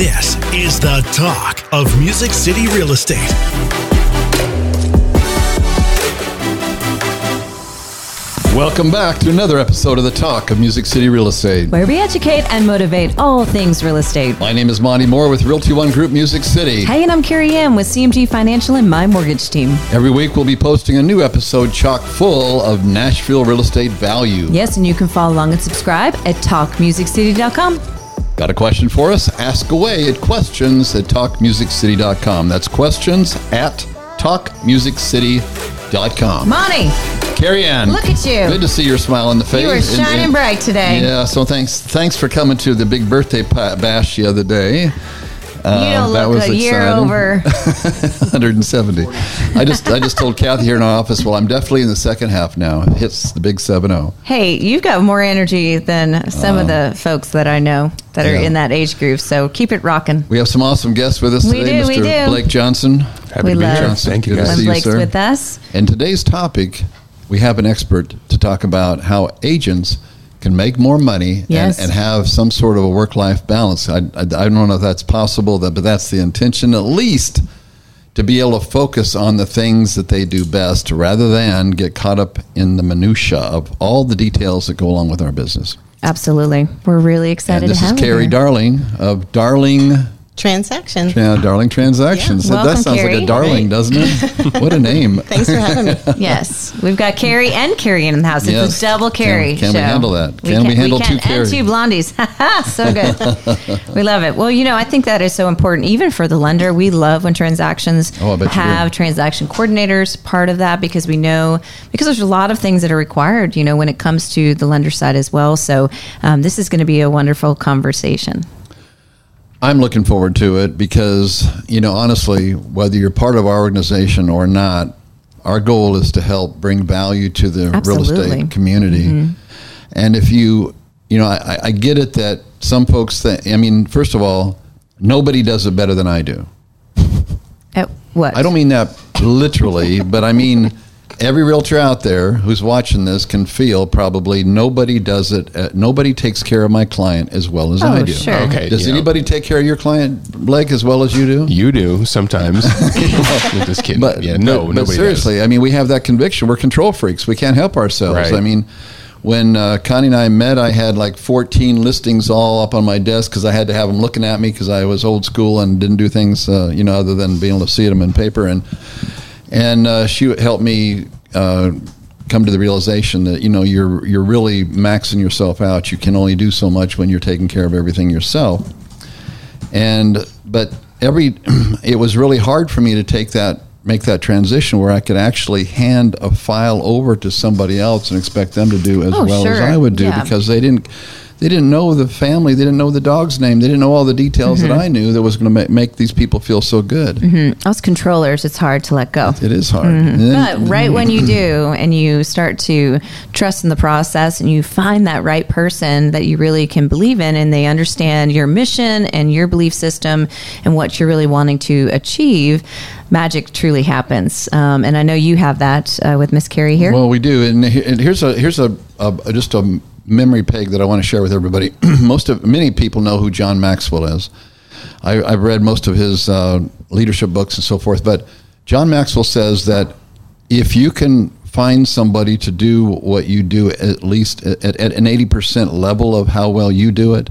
This is the talk of Music City Real Estate. Welcome back to another episode of the Talk of Music City Real Estate. where we educate and motivate all things real estate. My name is Monty Moore with Realty One Group Music City. Hey, and I'm Carrie Ann with CMG Financial and my mortgage team. Every week we'll be posting a new episode chock full of Nashville real estate value. Yes, and you can follow along and subscribe at talkmusiccity.com. Got a question for us? Ask away at questions at talkmusiccity.com. That's questions at talkmusiccity.com. Monty, Carrie Ann. Look at you. Good to see your smile on the face. you are shining and- bright today. Yeah, so thanks thanks for coming to the big birthday bash the other day. You um, don't that look was a year over. 170. I just I just told Kathy here in our office, well, I'm definitely in the second half now. It hits the big oh. 7-0. hey, you've got more energy than some of uh, the folks that I know that are in that age group. So keep it rocking. We have some awesome guests with us We today, do, we Mr. do. Blake Johnson. Happy We to be love- here. Johnson, Thank you, good to see When you, sir. with us. And today's topic, we have an expert to talk about how agents can make more money Yes. and, and have some sort of a work-life balance. I, I, I don't know if that's possible, that- but that's the intention, at least to be able to focus on the things that they do best rather than get caught up in the minutia of all the details that go along with our business. Absolutely. We're really excited And this to is Carrie. Darling of Darling transaction. Yeah, Darling Transactions. Yeah. that Welcome, sounds like a darling, doesn't it? what a name. Thanks for having me. Yes, we've got Carrie and Carrie in the house. It's Yes. a double Can- Carrie can we show. handle that? Can we handle two And two blondies. so good. we love it. Well, you know, I think that is so important, even for the lender. We love when transactions Oh, I bet you do. have transaction coordinators part of that because we know because there's a lot of things that are required. You know, when it comes to the lender side as well. So um, this is going to be a wonderful conversation. I'm looking forward to it because, you know, honestly, whether you're part of our organization or not, our goal is to help bring value to the real estate community. And if you, you know, I, I get it that some folks think, I mean, first of all, nobody does it better than I do. Uh, what? I don't mean that literally, but I mean every realtor out there who's watching this can feel probably nobody does it. Uh, nobody takes care of my client as well as Oh, I do. sure. Okay, Does yeah. anybody take care of your client, Blake, as well as you do? You do sometimes. I'm just kidding. But yeah, no, but, but nobody seriously, I mean, we have that conviction. We're control freaks. We can't help ourselves. Right. I mean, when uh, Connie and I met, I had like 14 listings all up on my desk because I had to have them looking at me because I was old school and didn't do things, uh, you know, other than being able to see them in paper. And and uh, she helped me uh, come to the realization that you know you're you're really maxing yourself out. You can only do so much when you're taking care of everything yourself and but every it was really hard for me to take that make that transition where I could actually hand a file over to somebody else and expect them to do as Oh, well as. I would do Yeah. because they didn't they didn't know the family. They didn't know the dog's name. They didn't know all the details that I knew that was going to make, make these people feel so good. Us controllers, it's hard to let go. it is hard. And then- But right when you do, and you start to trust in the process, and you find that right person that you really can believe in, and they understand your mission and your belief system and what you're really wanting to achieve, magic truly happens. Um, and I know you have that uh, with Miss Carrie here. Well, we do, and, and here's a here's a, a just a memory peg that I want to share with everybody. most of many people know who John Maxwell is. I, I've read most of his uh, leadership books and so forth, but John Maxwell says that if you can find somebody to do what you do at least at, at an eighty percent level of how well you do it,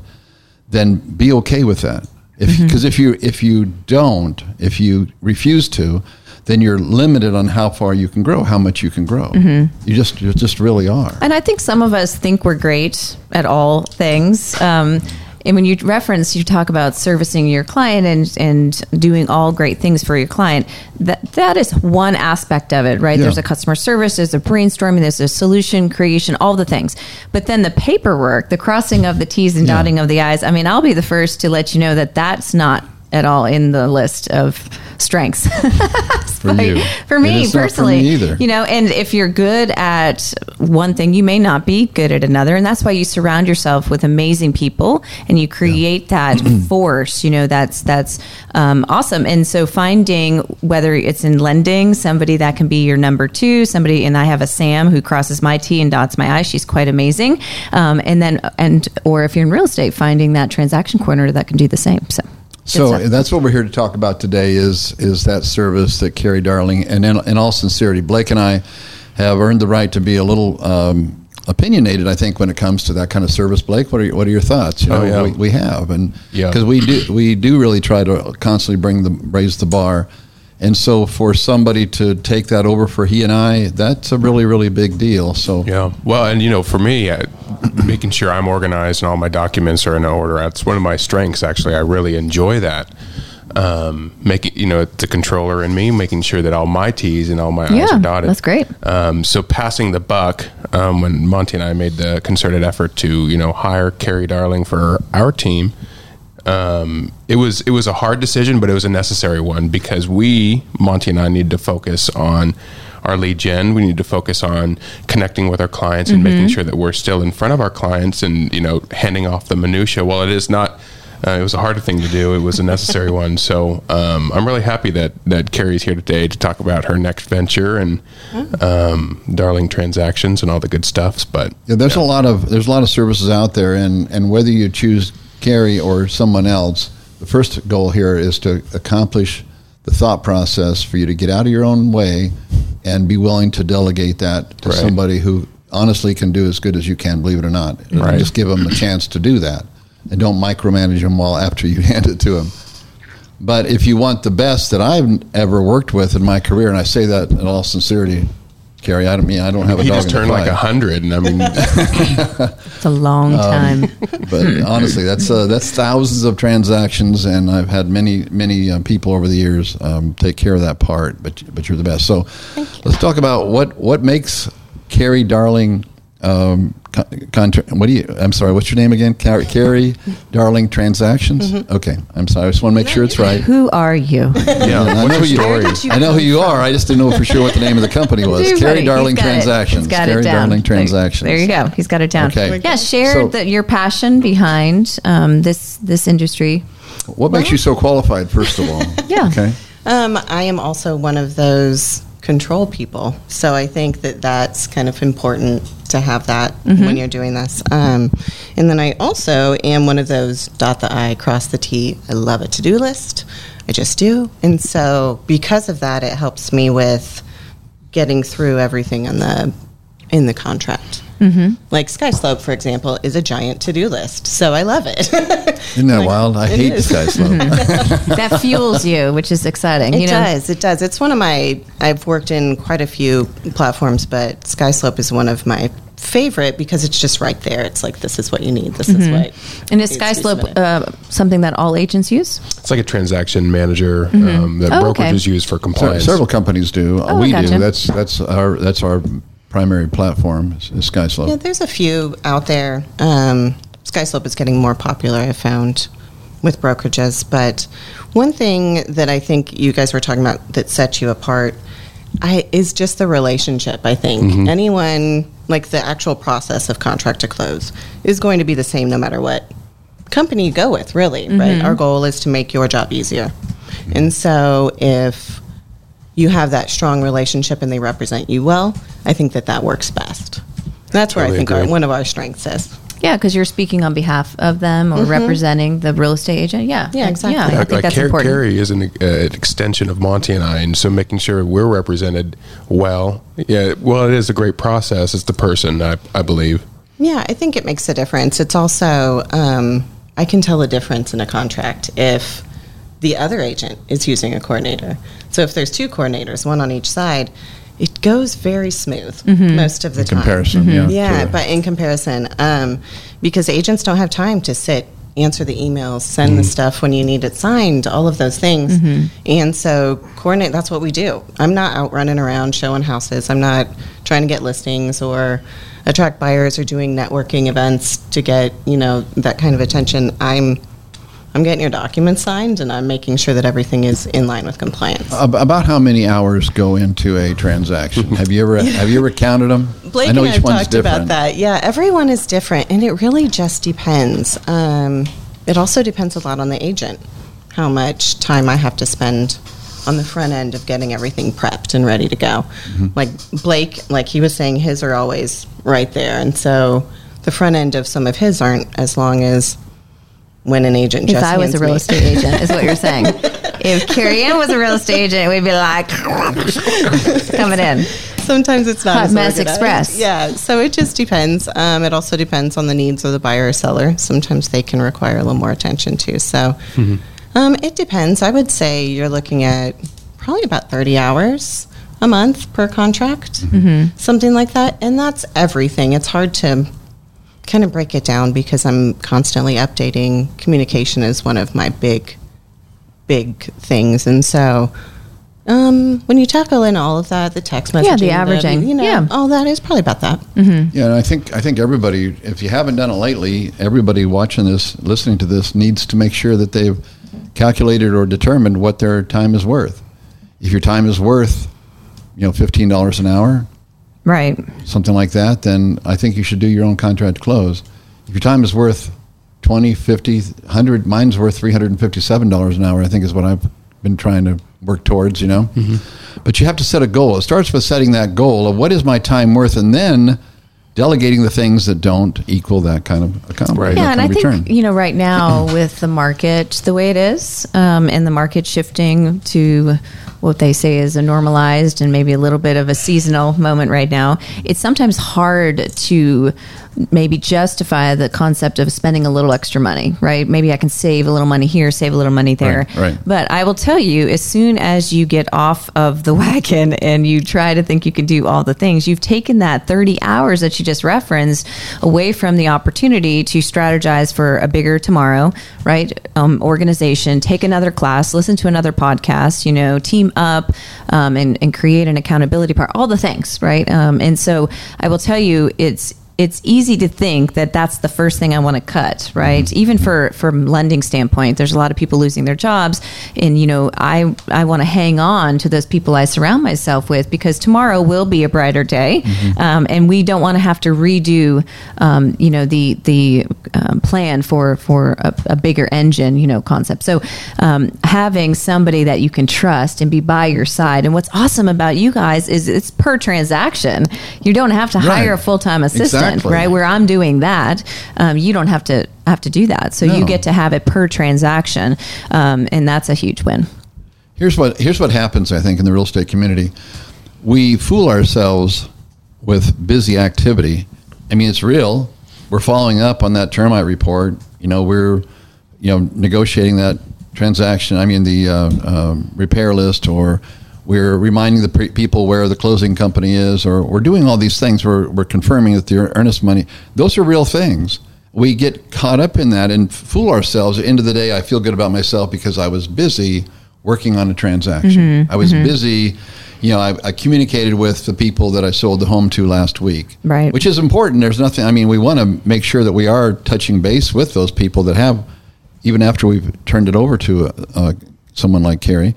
then be okay with that. If Mm-hmm. because if you if you don't, if you refuse to, then you're limited on how far you can grow, how much you can grow. Mm-hmm. You just you just really are. And I think some of us think we're great at all things. Um, and when you reference, you talk about servicing your client and, and doing all great things for your client. That that is one aspect of it, right? Yeah. There's a customer service, there's a brainstorming, there's a solution creation, all the things. But then the paperwork, the crossing of the T's and Yeah. dotting of the I's. I mean, I'll be the first to let you know that that's not at all in the list of strengths For you. for me not for personally me either. you know and if you're good at one thing you may not be good at another and that's why you surround yourself with amazing people and you create that force you know that's that's um, awesome and so finding whether it's in lending somebody that can be your number two somebody and i have a sam who crosses my t and dots my i she's quite amazing um, and then and or if you're in real estate finding that transaction coordinator that can do the same so So that's what we're here to talk about today is is that service that Carrie Darling and in, in all sincerity, Blake and I have earned the right to be a little um, opinionated. I think when it comes to that kind of service, Blake, what are what are your thoughts? You Oh, yeah. we, we have and Yeah. because we do we do really try to constantly bring the raise the bar. And so, for somebody to take that over for he and I, that's a really, really big deal. So, Yeah. Well, and you know, for me, making sure I'm organized and all my documents are in order, that's one of my strengths. Actually, I really enjoy that. Um, making, you know, the controller in me, making sure that all my T's and all my I's Yeah, are dotted. that's great. Um, so passing the buck, um, when Monty and I made the concerted effort to, you know, hire Carrie Darling for our team, um, it was it was a hard decision, but it was a necessary one because we Monty and I need to focus on our lead gen. We need to focus on connecting with our clients and making sure that we're still in front of our clients and you know handing off the minutia. While it is not. Uh, it was a hard thing to do. It was a necessary one. So um, I'm really happy that that Carrie's here today to talk about her next venture and um, darling transactions and all the good stuffs. But Yeah, there's a lot of there's a lot of services out there, and and whether you choose Carrie or someone else, the first goal here is to accomplish the thought process for you to get out of your own way and be willing to delegate that to Right. somebody who honestly can do as good as you can. Believe it or not, Right. just give them a chance to do that, and don't micromanage them while after you hand it to them. But if you want the best that I've ever worked with in my career, and I say that in all sincerity, Carrie, I don't mean I don't have a he dog just in the turned like a hundred, and I mean, It's a long Um, time. but honestly, that's uh, that's thousands of transactions, and I've had many many uh, people over the years um, take care of that part. But but you're the best. So let's talk about what what makes Carrie Darling. Um, con- contra- what do you? I'm sorry. What's your name again? Car- Carrie Darling Transactions. Okay, I'm sorry. I just want to make sure it's right. Who are you? yeah. I know who you- story? I know who you are. I just didn't know for sure what the name of the company was. Everybody, Carrie he's Darling got it. Transactions. He's got Carrie it down. Darling There- Transactions. There, you go. He's got it down. Okay. Yeah, share So- the, your passion behind um, this this industry. What makes you so qualified? First of all. Yeah. Okay. Um, I am also one of those control people, so I think that that's kind of important to have that when you're doing this. Um, and then I also am one of those dot the i, cross the t. I love a to do list. I just do, and so because of that, it helps me with getting through everything in the in the contract. Mm-hmm. Like SkySlope, for example, is a giant to do list, so I love it. Isn't that wild? I hate is. SkySlope. That fuels you, which is exciting. It you know? does. It does. It's one of my. I've worked in quite a few platforms, but SkySlope is one of my favorite because it's just right there. It's like this is what you need. This is what. Mm-hmm. And is needs to be SkySlope submitted. uh, something that all agents use? It's like a transaction manager um, that Oh, okay. brokerages use for Se- compliance. Several companies do. Oh, we gotcha. do. That's that's our that's our primary platform. Is, is SkySlope. Yeah, there's a few out there. Um, SkySlope is getting more popular. I found with brokerages, but one thing that I think you guys were talking about that sets you apart I, is just the relationship. I think anyone like the actual process of contract to close is going to be the same no matter what company you go with. Really, right? Our goal is to make your job easier, and so if you have that strong relationship and they represent you well, I think that that works best. That's where I think our, one of our strengths is. Yeah, because you're speaking on behalf of them or representing the real estate agent. Yeah, Mm-hmm. Yeah, exactly. Yeah, I Like, think that's Car- important. Carrie is an, uh, an extension of Monty and I, and so making sure we're represented well. Yeah, well, it is a great process. It's the person, I, I believe. Yeah, I think it makes a difference. It's also, um, I can tell a difference in a contract if the other agent is using a coordinator. So if there's two coordinators, one on each side, it goes very smooth mm-hmm. most of the In time. comparison, yeah. Mm-hmm. Yeah, but in comparison, um, because agents don't have time to sit, answer the emails, send the mm-hmm. stuff when you need it signed, all of those things. And so, coordinate, that's what we do. I'm not out running around showing houses. I'm not trying to get listings or attract buyers or doing networking events to get, you know, that kind of attention. I'm I'm getting your documents signed and I'm making sure that everything is in line with compliance. Ab- About how many hours go into a transaction? have you ever have you ever counted them? Blake I know and I each have one's talked about that. Yeah, everyone is different, and it really just depends. Um, it also depends a lot on the agent, how much time I have to spend on the front end of getting everything prepped and ready to go. Mm-hmm. Like Blake, like he was saying, his are always right there, and so the front end of some of his aren't as long as when an agent If just I was a real me- estate agent, is what you're saying. if Carrie Ann was a real estate agent, we'd be like coming in. Sometimes it's not Hot as Mess organized. Express. Yeah, so it just depends. Um, it also depends on the needs of the buyer or seller. Sometimes they can require a little more attention too. So um, it depends. I would say you're looking at probably about 30 hours a month per contract, something like that. And that's everything. It's hard to kind of break it down because I'm constantly updating. Communication is one of my big, big things. And so um, when you tackle in all of that, the text messaging, Yeah, the averaging. you know, Yeah. all that is probably about that. Yeah, and I think I think everybody, if you haven't done it lately, everybody watching this, listening to this, needs to make sure that they've calculated or determined what their time is worth. If your time is worth, you know, fifteen dollars an hour, Right. something like that, then I think you should do your own contract close. If your time is worth 20, 50, 100, mine's worth $357 an hour, I think is what I've been trying to work towards, you know. But you have to set a goal. It starts with setting that goal of what is my time worth and then delegating the things that don't equal that kind of account, Right. Yeah, and I return. think you know right now with the market the way it is, um, and the market shifting to what they say is a normalized and maybe a little bit of a seasonal moment right now. It's sometimes hard to maybe justify the concept of spending a little extra money, right? Maybe I can save a little money here, save a little money there. Right, right. But I will tell you, as soon as you get off of the wagon and you try to think you can do all the things, you've taken that 30 hours that you just referenced away from the opportunity to strategize for a bigger tomorrow, right? Um, organization, take another class, listen to another podcast, you know, team up um, and, and create an accountability part, all the things, right? Um, and so I will tell you, it's, it's easy to think that that's the first thing I want to cut, right? Mm-hmm. Even for from lending standpoint, there's a lot of people losing their jobs, and you know, I I want to hang on to those people I surround myself with because tomorrow will be a brighter day, Mm-hmm. um, and we don't want to have to redo, um, you know, the the um, plan for for a, a bigger engine, you know, concept. So um, having somebody that you can trust and be by your side, and what's awesome about you guys is it's per transaction. You don't have to hire Right. a full time assistant, Exactly. Right? Where I'm doing that, um, you don't have to have to do that. So you get to have it per transaction, um, and that's a huge win. Here's what here's what happens. I think in the real estate community, we fool ourselves with busy activity. I mean, it's real. We're following up on that termite report. You know, we're you know negotiating that transaction. I mean, the uh, um, repair list, or we're reminding the pre- people where the closing company is, or we're doing all these things. We're we're confirming that the earnest money. Those are real things. We get caught up in that and fool ourselves. At the end of the day, I feel good about myself because I was busy working on a transaction. I was busy. You know, I, I communicated with the people that I sold the home to last week, Right. Which is important. There's nothing. I mean, we want to make sure that we are touching base with those people that have, even after we've turned it over to uh, someone like Carrie.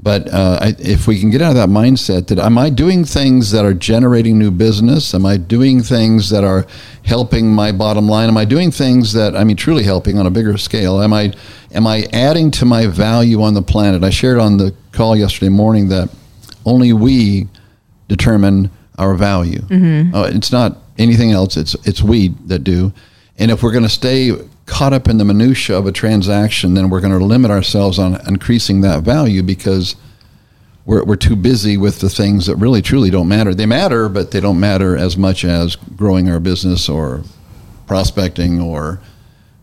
But uh, I, if we can get out of that mindset, that am I doing things that are generating new business? Am I doing things that are helping my bottom line? Am I doing things that I mean truly helping on a bigger scale? Am I am I adding to my value on the planet? I shared on the call yesterday morning that only we determine our value. Uh, it's not anything else. It's it's we that do. And if we're going to stay caught up in the minutia of a transaction, then we're going to limit ourselves on increasing that value because we're we're too busy with the things that really truly don't matter. They matter, but they don't matter as much as growing our business or prospecting or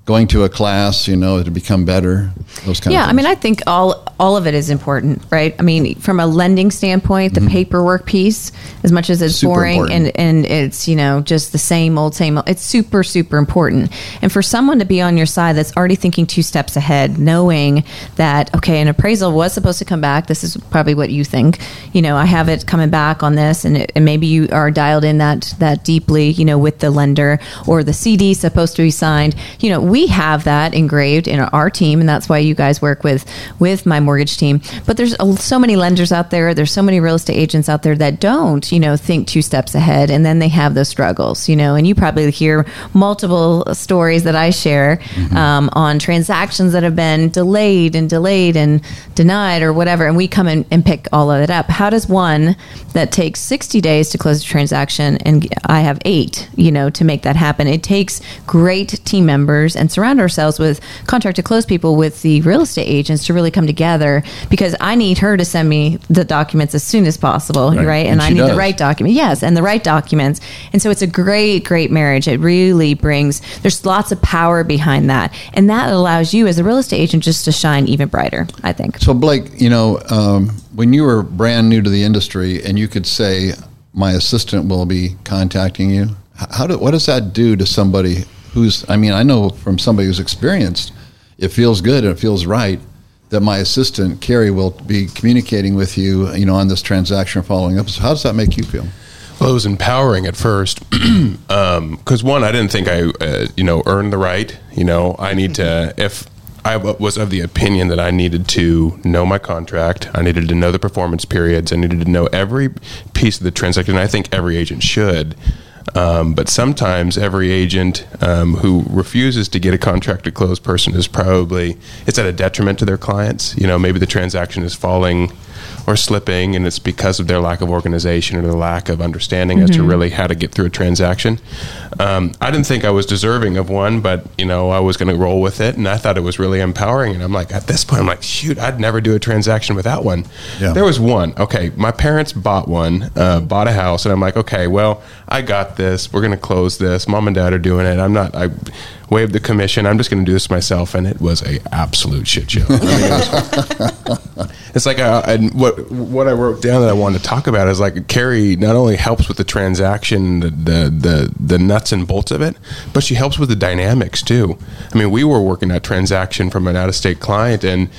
going to a class, you know, to become better. Those kind Yeah, of I mean, I think all all of it is important, right? I mean, from a lending standpoint, the paperwork piece, as much as it's Mm-hmm. Super boring important. and and it's you know just the same old same old, it's super super important. And for someone to be on your side that's already thinking two steps ahead, knowing that okay, an appraisal was supposed to come back. This is probably what you think. You know, I have it coming back on this, and, it, and maybe you are dialed in that that deeply. You know, with the lender or the CD supposed to be signed. You know, we have that engraved in our team, and that's why you guys work with with my mortgage team. But there's so many lenders out there. There's so many real estate agents out there that don't, you know, think two steps ahead, and then they have those struggles. You know, and you probably hear multiple stories that I share um, on transactions that have been delayed and delayed and denied or whatever, and we come in and pick all of it up. How does one that takes 60 days to close a transaction and I have eight, you know, to make that happen? It takes great team members and and surround ourselves with contract to close people with the real estate agents to really come together because I need her to send me the documents as soon as possible, right? Right. And, And I need does. the right document. Yes, and the right documents. And so it's a great, great marriage. It really brings, there's lots of power behind that. And that allows you as a real estate agent just to shine even brighter, I think. So Blake, you know, um, when you were brand new to the industry, and you could say, "My assistant will be contacting you," how do what does that do to somebody who's? I mean, I know from somebody who's experienced, it feels good and it feels right that my assistant Carrie will be communicating with you, you know, on this transaction or following up. So how does that make you feel? Well, it was empowering at first because one, I didn't think I, uh, you know, earned the right. You know, I need to if. I was of the opinion that I needed to know my contract. I needed to know the performance periods. I needed to know every piece of the transaction. And I think every agent should. Um, but sometimes every agent um, who refuses to get a contract to close person is probably it's at a detriment to their clients. You know, maybe the transaction is falling or slipping, and it's because of their lack of organization or their lack of understanding as to really how to get through a transaction. Um, I didn't think I was deserving of one, but you know I was going to roll with it, and I thought it was really empowering. And I'm like, at this point, I'm like, shoot, I'd never do a transaction without one. Yeah. There was one. Okay, my parents bought one, uh, bought a house, and I'm like, okay, well, I got this. We're going to close this. Mom and dad are doing it. I'm not. I waived the commission. I'm just going to do this myself, and it was a absolute shit show. I mean, it was- it's like I, and what what I wrote down that I wanted to talk about is like Carrie not only helps with the transaction, the, the the the nuts and bolts of it, but she helps with the dynamics too. I mean, we were working that transaction from an out of state client, and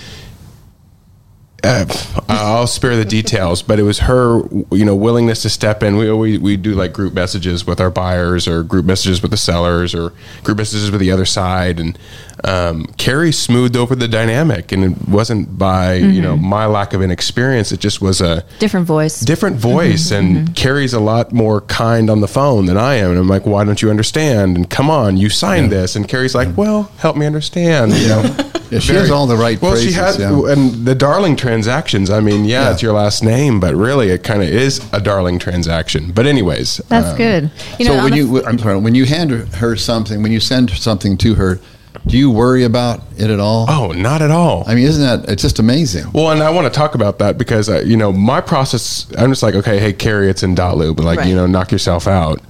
uh, I'll spare the details, but it was her, you know, willingness to step in. We, we we do like group messages with our buyers, or group messages with the sellers, or group messages with the other side, and um, Carrie smoothed over the dynamic, and it wasn't by you know my lack of inexperience. It just was a Different voice. different voice, and Carrie's a lot more kind on the phone than I am. And I'm like, why don't you understand? And come on, you signed this, and Carrie's like, well, help me understand. You know. Yeah, she has all the right Well, she phrases, had, yeah. and the darling transactions. I mean, yeah, Yeah. it's your last name, but really, it kind of is a darling transaction. But anyways, That's um, good. You know, so when you, I'm sorry, when you hand her something, when you send something to her, do you worry about it at all? Oh, not at all. I mean, isn't that? It's just amazing. Well, and I want to talk about that because uh, you know my process. I'm just like, okay, hey, Carrie, it's in Dotloop, but like Right. you know, knock yourself out.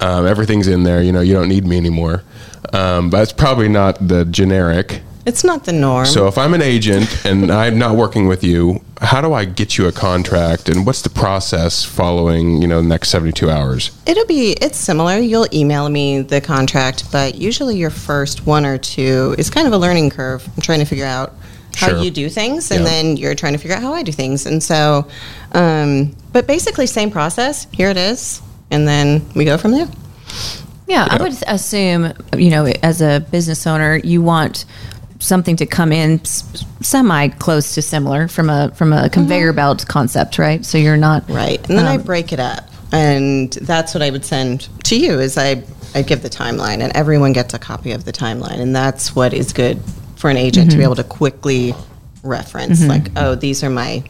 Um, everything's in there. You know, you don't need me anymore. Um, but it's probably not the generic. It's not the norm. So if I'm an agent and I'm not working with you, how do I get you a contract, and what's the process following you know the next 72 hours? It'll be it's similar. You'll email me the contract, but usually your first one or two is kind of a learning curve. I'm trying to figure out how Sure. you do things, and Yeah. then you're trying to figure out how I do things. And so, um, but basically, same process. Here it is, and then we go from there. Yeah, I would assume, you know, as a business owner, you want something to come in semi close to similar from a from a conveyor mm-hmm. belt concept, right? So you're not Right. And then I um, break it up. And that's what I would send to you is I, I give the timeline and everyone gets a copy of the timeline. And that's what is good for an agent to be mm-hmm. able to quickly reference mm-hmm. like, oh, these are my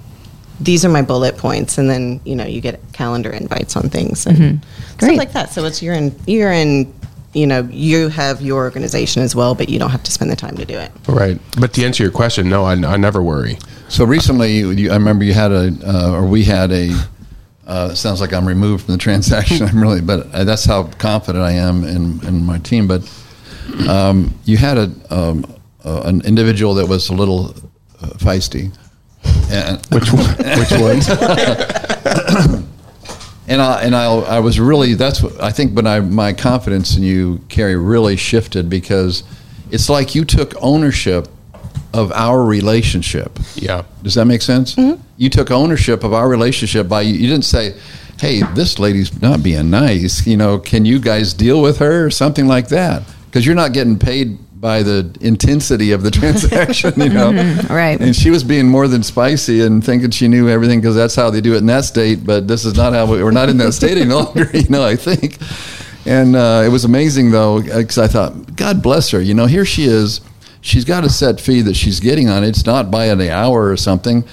these are my bullet points and then, you know, you get calendar invites on things and stuff like that. So it's you're in you're in you know, you have your organization as well, but you don't have to spend the time to do it. Right. But to answer your question, no, I, I never worry. So recently, you, you, I remember you had a, uh, or we had a. Uh, sounds like I'm removed from the transaction. I'm really, but uh, that's how confident I am in, in my team. But um, you had a um, uh, an individual that was a little uh, feisty. And, Which one? Which one? and I and I I was really that's what I think. But I my confidence in you, Carrie, really shifted because it's like you took ownership of our relationship. Yeah. Does that make sense? Mm-hmm. You took ownership of our relationship by you didn't say, "Hey, this lady's not being nice. You know, can you guys deal with her or something like that?" Because you're not getting paid by the intensity of the transaction, you know. right. And she was being more than spicy and thinking she knew everything because that's how they do it in that state. But this is not how we, we're not in that state any longer, you know. I think, and uh, it was amazing though because I thought, God bless her. You know, here she is. She's got a set fee that she's getting on. It's not by the hour or something,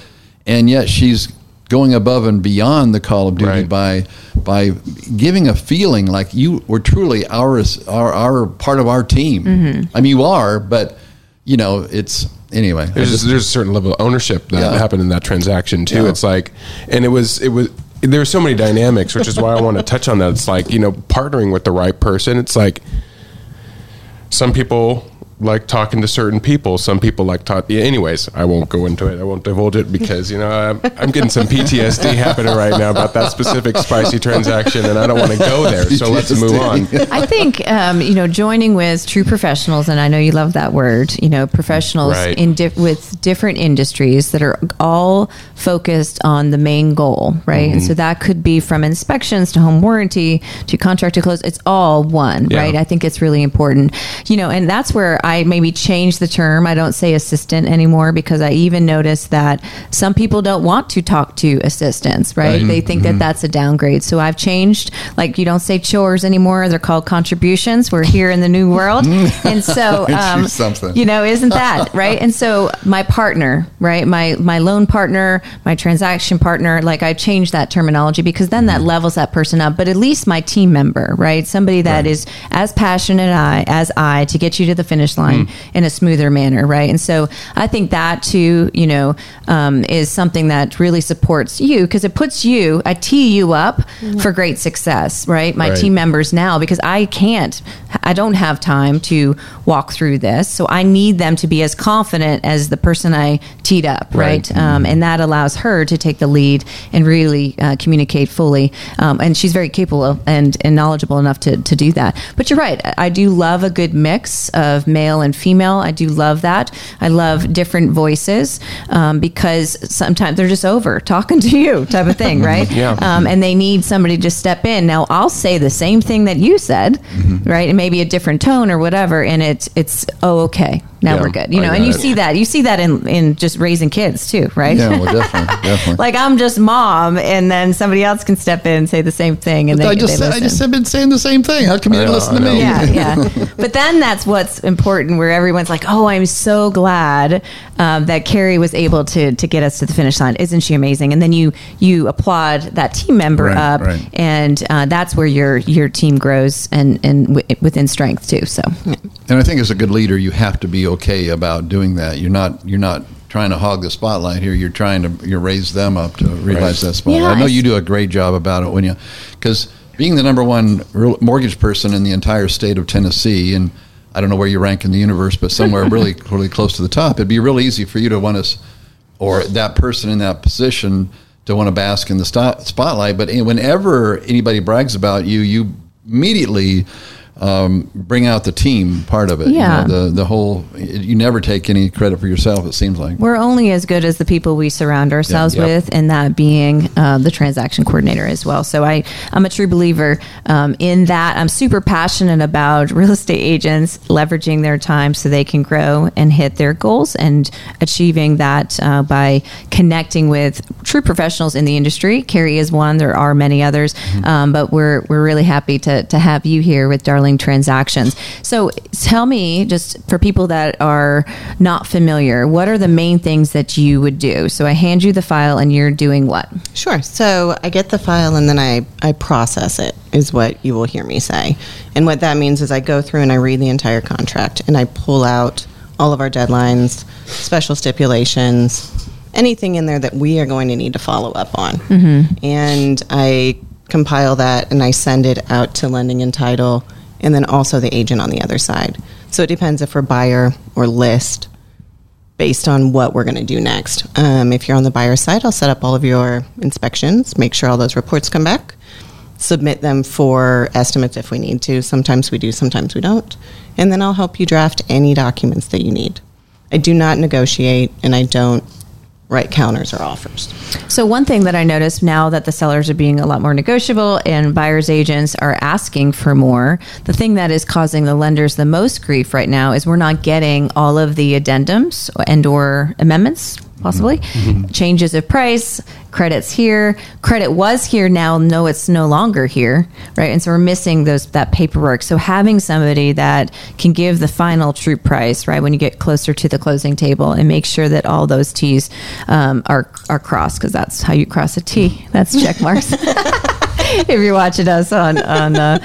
and yet she's going above and beyond the call of duty Right. by by giving a feeling like you were truly ours, our, our part of our team. Mm-hmm. I mean, you are, but you know, it's anyway. There's just- there's a certain level of ownership that Yeah. happened in that transaction too. Yeah. It's like, and it was it was there were so many dynamics, which is why I want to touch on that. It's like you know partnering with the right person. It's like some people like talking to certain people. Some people like talk. Yeah, anyways, I won't go into it. I won't divulge it because you know I'm, I'm getting some PTSD happening right now about that specific spicy transaction, and I don't want to go there. So let's move on. I think um, you know joining with true professionals, and I know you love that word. You know, professionals Right. in di- with different industries that are all focused on the main goal, right? Mm-hmm. And so that could be from inspections to home warranty to contract to close. It's all one, Yeah. right? I think it's really important. You know, and that's where I maybe change the term. I don't say assistant anymore because I even notice that some people don't want to talk to assistants, right? Right. They think that that's a downgrade. So I've changed. Like you don't say chores anymore; they're called contributions. We're here in the new world, and so um, something? you know, isn't that right? And so my partner, right, my my loan partner, my transaction partner, like I changed that terminology because then that levels that person up. But at least my team member, right, somebody that is as passionate I as I to get you to the finish line in a smoother manner, right? And so I think that too, you know, um, is something that really supports you because it puts you, I tee you up for great success, right? My Right. team members now because I can't, I don't have time to walk through this. So I need them to be as confident as the person I teed up, right? Right. Um, and that allows her to take the lead and really uh, communicate fully. Um, and she's very capable and, and knowledgeable enough to, to do that. But you're right. I- I do love a good mix of male and female. I do love that. I love different voices um, because sometimes they're just over talking to you type of thing, right? Yeah. Um, and they need somebody to step in. Now, I'll say the same thing that you said, Mm-hmm. right? And maybe a different tone or whatever. And it's, it's, oh, okay. Now Yeah, we're good. You know, and you it. see that. You see that in, in just raising kids too, right? yeah, well, definitely, definitely. like I'm just mom, and then somebody else can step in and say the same thing, and they, I just they said, I just have been saying the same thing. How come you I didn't know, listen to me? yeah, yeah. But then that's what's important, where everyone's like, "Oh, I'm so glad um, that Carrie was able to to get us to the finish line. Isn't she amazing?" And then you you applaud that team member Right, up, right. and uh, that's where your your team grows and and w- within strength too. So And I think as a good leader, you have to be okay about doing that. You're not you're not trying to hog the spotlight here. You're trying to you raise them up to realize Right. that spotlight. Yeah, I know it's- you do a great job about it when you because being the number one real- mortgage person in the entire state of Tennessee and I don't know where you rank in the universe, but somewhere really really close to the top. It'd be real easy for you to want to, or that person in that position to want to bask in the sto- spotlight. But eh, whenever anybody brags about you, you immediately um, bring out the team part of it. you Yeah. know, the the whole. You never take any credit for yourself. It seems like. we're only as good as the people we surround ourselves Yep. with, and that being uh, the transaction coordinator as well. So I, I'm a true believer um, in that. I'm super passionate about real estate agents leveraging their time so they can grow and hit their goals, and achieving that uh, by connecting with true professionals in the industry. Carrie is one. There are many others, um, but we're we're really happy to to have you here with Darling Transactions. So tell me, just for people that are not familiar, what are the main things that you would do? So I hand you the file, and you're doing what? Sure. So I get the file and then I, I process it, is what you will hear me say. And what that means is I go through and I read the entire contract and I pull out all of our deadlines, special stipulations, anything in there that we are going to need to follow up on. Mm-hmm. And I compile that and I send it out to lending and title and then also the agent on the other side. So it depends if we're buyer or list based on what we're going to do next. Um, if you're on the buyer side, I'll set up all of your inspections, make sure all those reports come back, submit them for estimates if we need to. Sometimes we do, sometimes we don't. And then I'll help you draft any documents that you need. I do not negotiate and I don't write counters or offers. So one thing that I noticed now that the sellers are being a lot more negotiable and buyers agents are asking for more, the thing that is causing the lenders the most grief right now is we're not getting all of the addendums and or amendments. possibly. Mm-hmm. Changes of price, credits here, credit was here now, no, it's no longer here, right? And so we're missing those that paperwork. So having somebody that can give the final true price, right, when you get closer to the closing table, and make sure that all those T's um, are are crossed, because that's how you cross a T. That's check marks. if you're watching us on on, uh,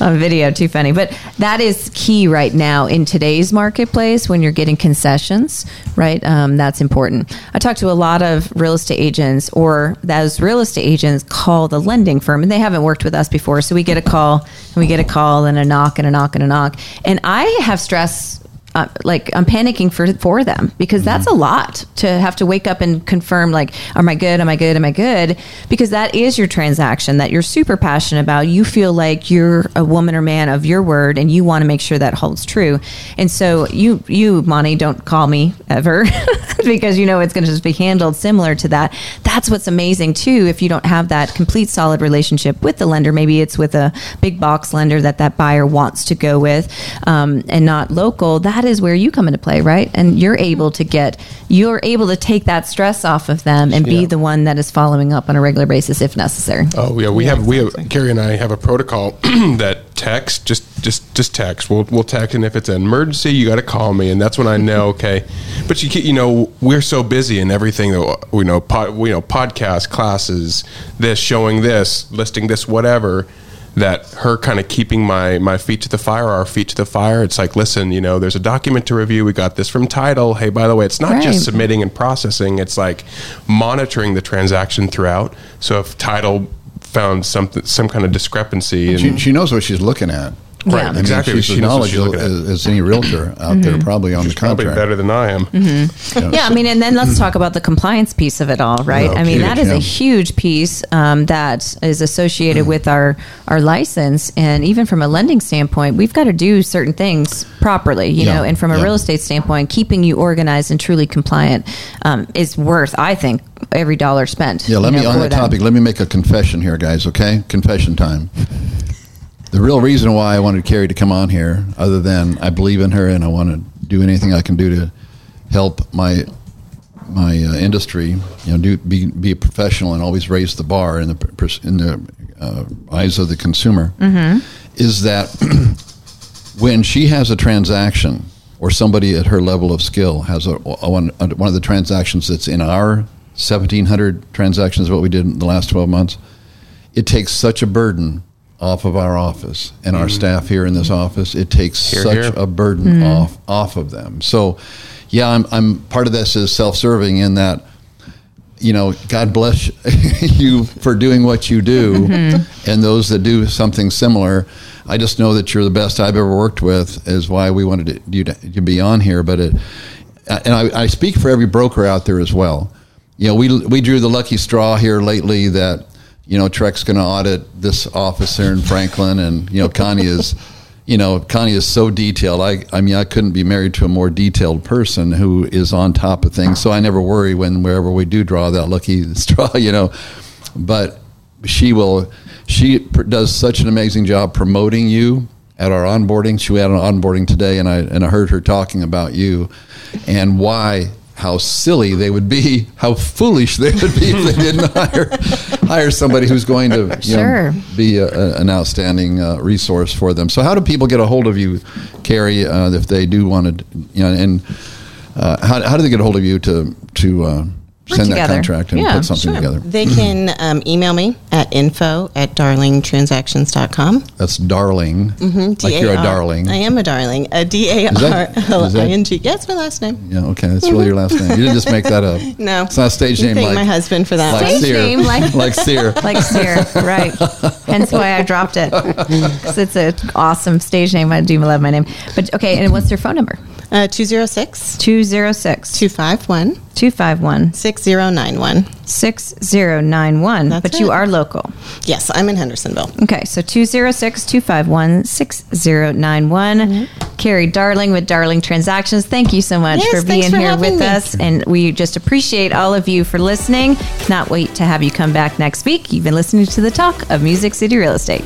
on video, too funny. But that is key right now in today's marketplace when you're getting concessions, right? Um, that's important. I talk to a lot of real estate agents, or those real estate agents call the lending firm, and they haven't worked with us before, so we get a call and we get a call and a knock and a knock and a knock, and I have stress uh, like I'm panicking for for them because that's a lot to have to wake up and confirm like am I good? Am I good? Am I good? Because that is your transaction that you're super passionate about. You feel like you're a woman or man of your word and you want to make sure that holds true. And so you you Monty don't call me ever because you know it's going to just be handled similar to that. That's what's amazing too if you don't have that complete solid relationship with the lender. Maybe it's with a big box lender that that buyer wants to go with um, and not local. That is where you come into play right and you're able to get you're able to take that stress off of them and be the one that is following up on a regular basis if necessary Oh yeah, we have we have Carrie and I have a protocol that text just just just text. We'll we'll text, and if it's an emergency, you got to call me, and that's when I know. Okay, but you ca- you know we're so busy in everything that we know pod, you know podcast classes, this showing this, listing this, whatever. That her kind of keeping my my feet to the fire, our feet to the fire. It's like, listen, you know, there's a document to review. We got this from title. Hey, by the way, it's not Right. just submitting and processing. It's like monitoring the transaction throughout. So if title found something, some kind of discrepancy, and She, she knows what she's looking at. Right, Yeah. I mean, exactly. She's She knows what she's knowledgeable as, as any realtor out there, probably on she's the probably contract. better than I am. Yeah, I mean, and then let's talk about the compliance piece of it all, right? Well, I mean, that is yeah. a huge piece um, that is associated with our our license, and even from a lending standpoint, we've got to do certain things properly, you Yeah, know. And from a yeah. real estate standpoint, keeping you organized and truly compliant um, is worth, I think, every dollar spent. Yeah, let me know, on for that topic. Let me make a confession here, guys. Okay, confession time. The real reason why I wanted Carrie to come on here, other than I believe in her and I want to do anything I can do to help my my uh, industry, you know, do be be a professional and always raise the bar in the in the uh, eyes of the consumer, is that when she has a transaction or somebody at her level of skill has a, a one, one of the transactions that's in our 1700 transactions what we did in the last 12 months it takes such a burden off of our office and our mm. staff here in this office it takes Hear, such hear. a burden mm. off off of them so yeah I'm, I'm part of this is self-serving in that you know, God bless you for doing what you do, mm-hmm. and those that do something similar. I just know that you're the best I've ever worked with. Is why we wanted to, you to, to be on here. But it, and I, I speak for every broker out there as well. You know, we we drew the lucky straw here lately that you know TREC's going to audit this office here in Franklin, and you know Connie is. You know, Connie is so detailed. I, I mean, I couldn't be married to a more detailed person who is on top of things. So I never worry when wherever we do draw that lucky straw. You know, but she will. She does such an amazing job promoting you at our onboarding. She had an onboarding today, and I and I heard her talking about you and why how silly they would be, how foolish they would be if they didn't hire hire somebody who's going to you Sure. know, be a, a- an outstanding uh, resource for them. So, how do people get a hold of you, Carrie, uh, if they do want to, you know, and uh, how, how do they get a hold of you to to send that contract and Yeah, put something sure. together? They can um, email me at info at darlingtransactions.com. That's darling, Mm-hmm. like you're a darling. I am a darling. A D A R that- L is that- I N G. Yeah, it's my last name. Yeah, okay, that's really your last name. You didn't just make that up. No. it's not a stage name. thank like my husband for that. like Stage Sear, name, like- like Sear. like Sear, right? Hence why I dropped it. 'Cause it's an awesome stage name. I do love my name. But okay, and what's your phone number? Uh, 206 206 251 251 6091. 6091. That's But you are local. Yes, I'm in Hendersonville. Okay, so 206 251 6091. Carrie Darling with Darling Transactions. Thank you so much Yes, for being for here with me. us. And we just appreciate all of you for listening. Cannot wait to have you come back next week. You've been listening to the talk of Music City Real Estate.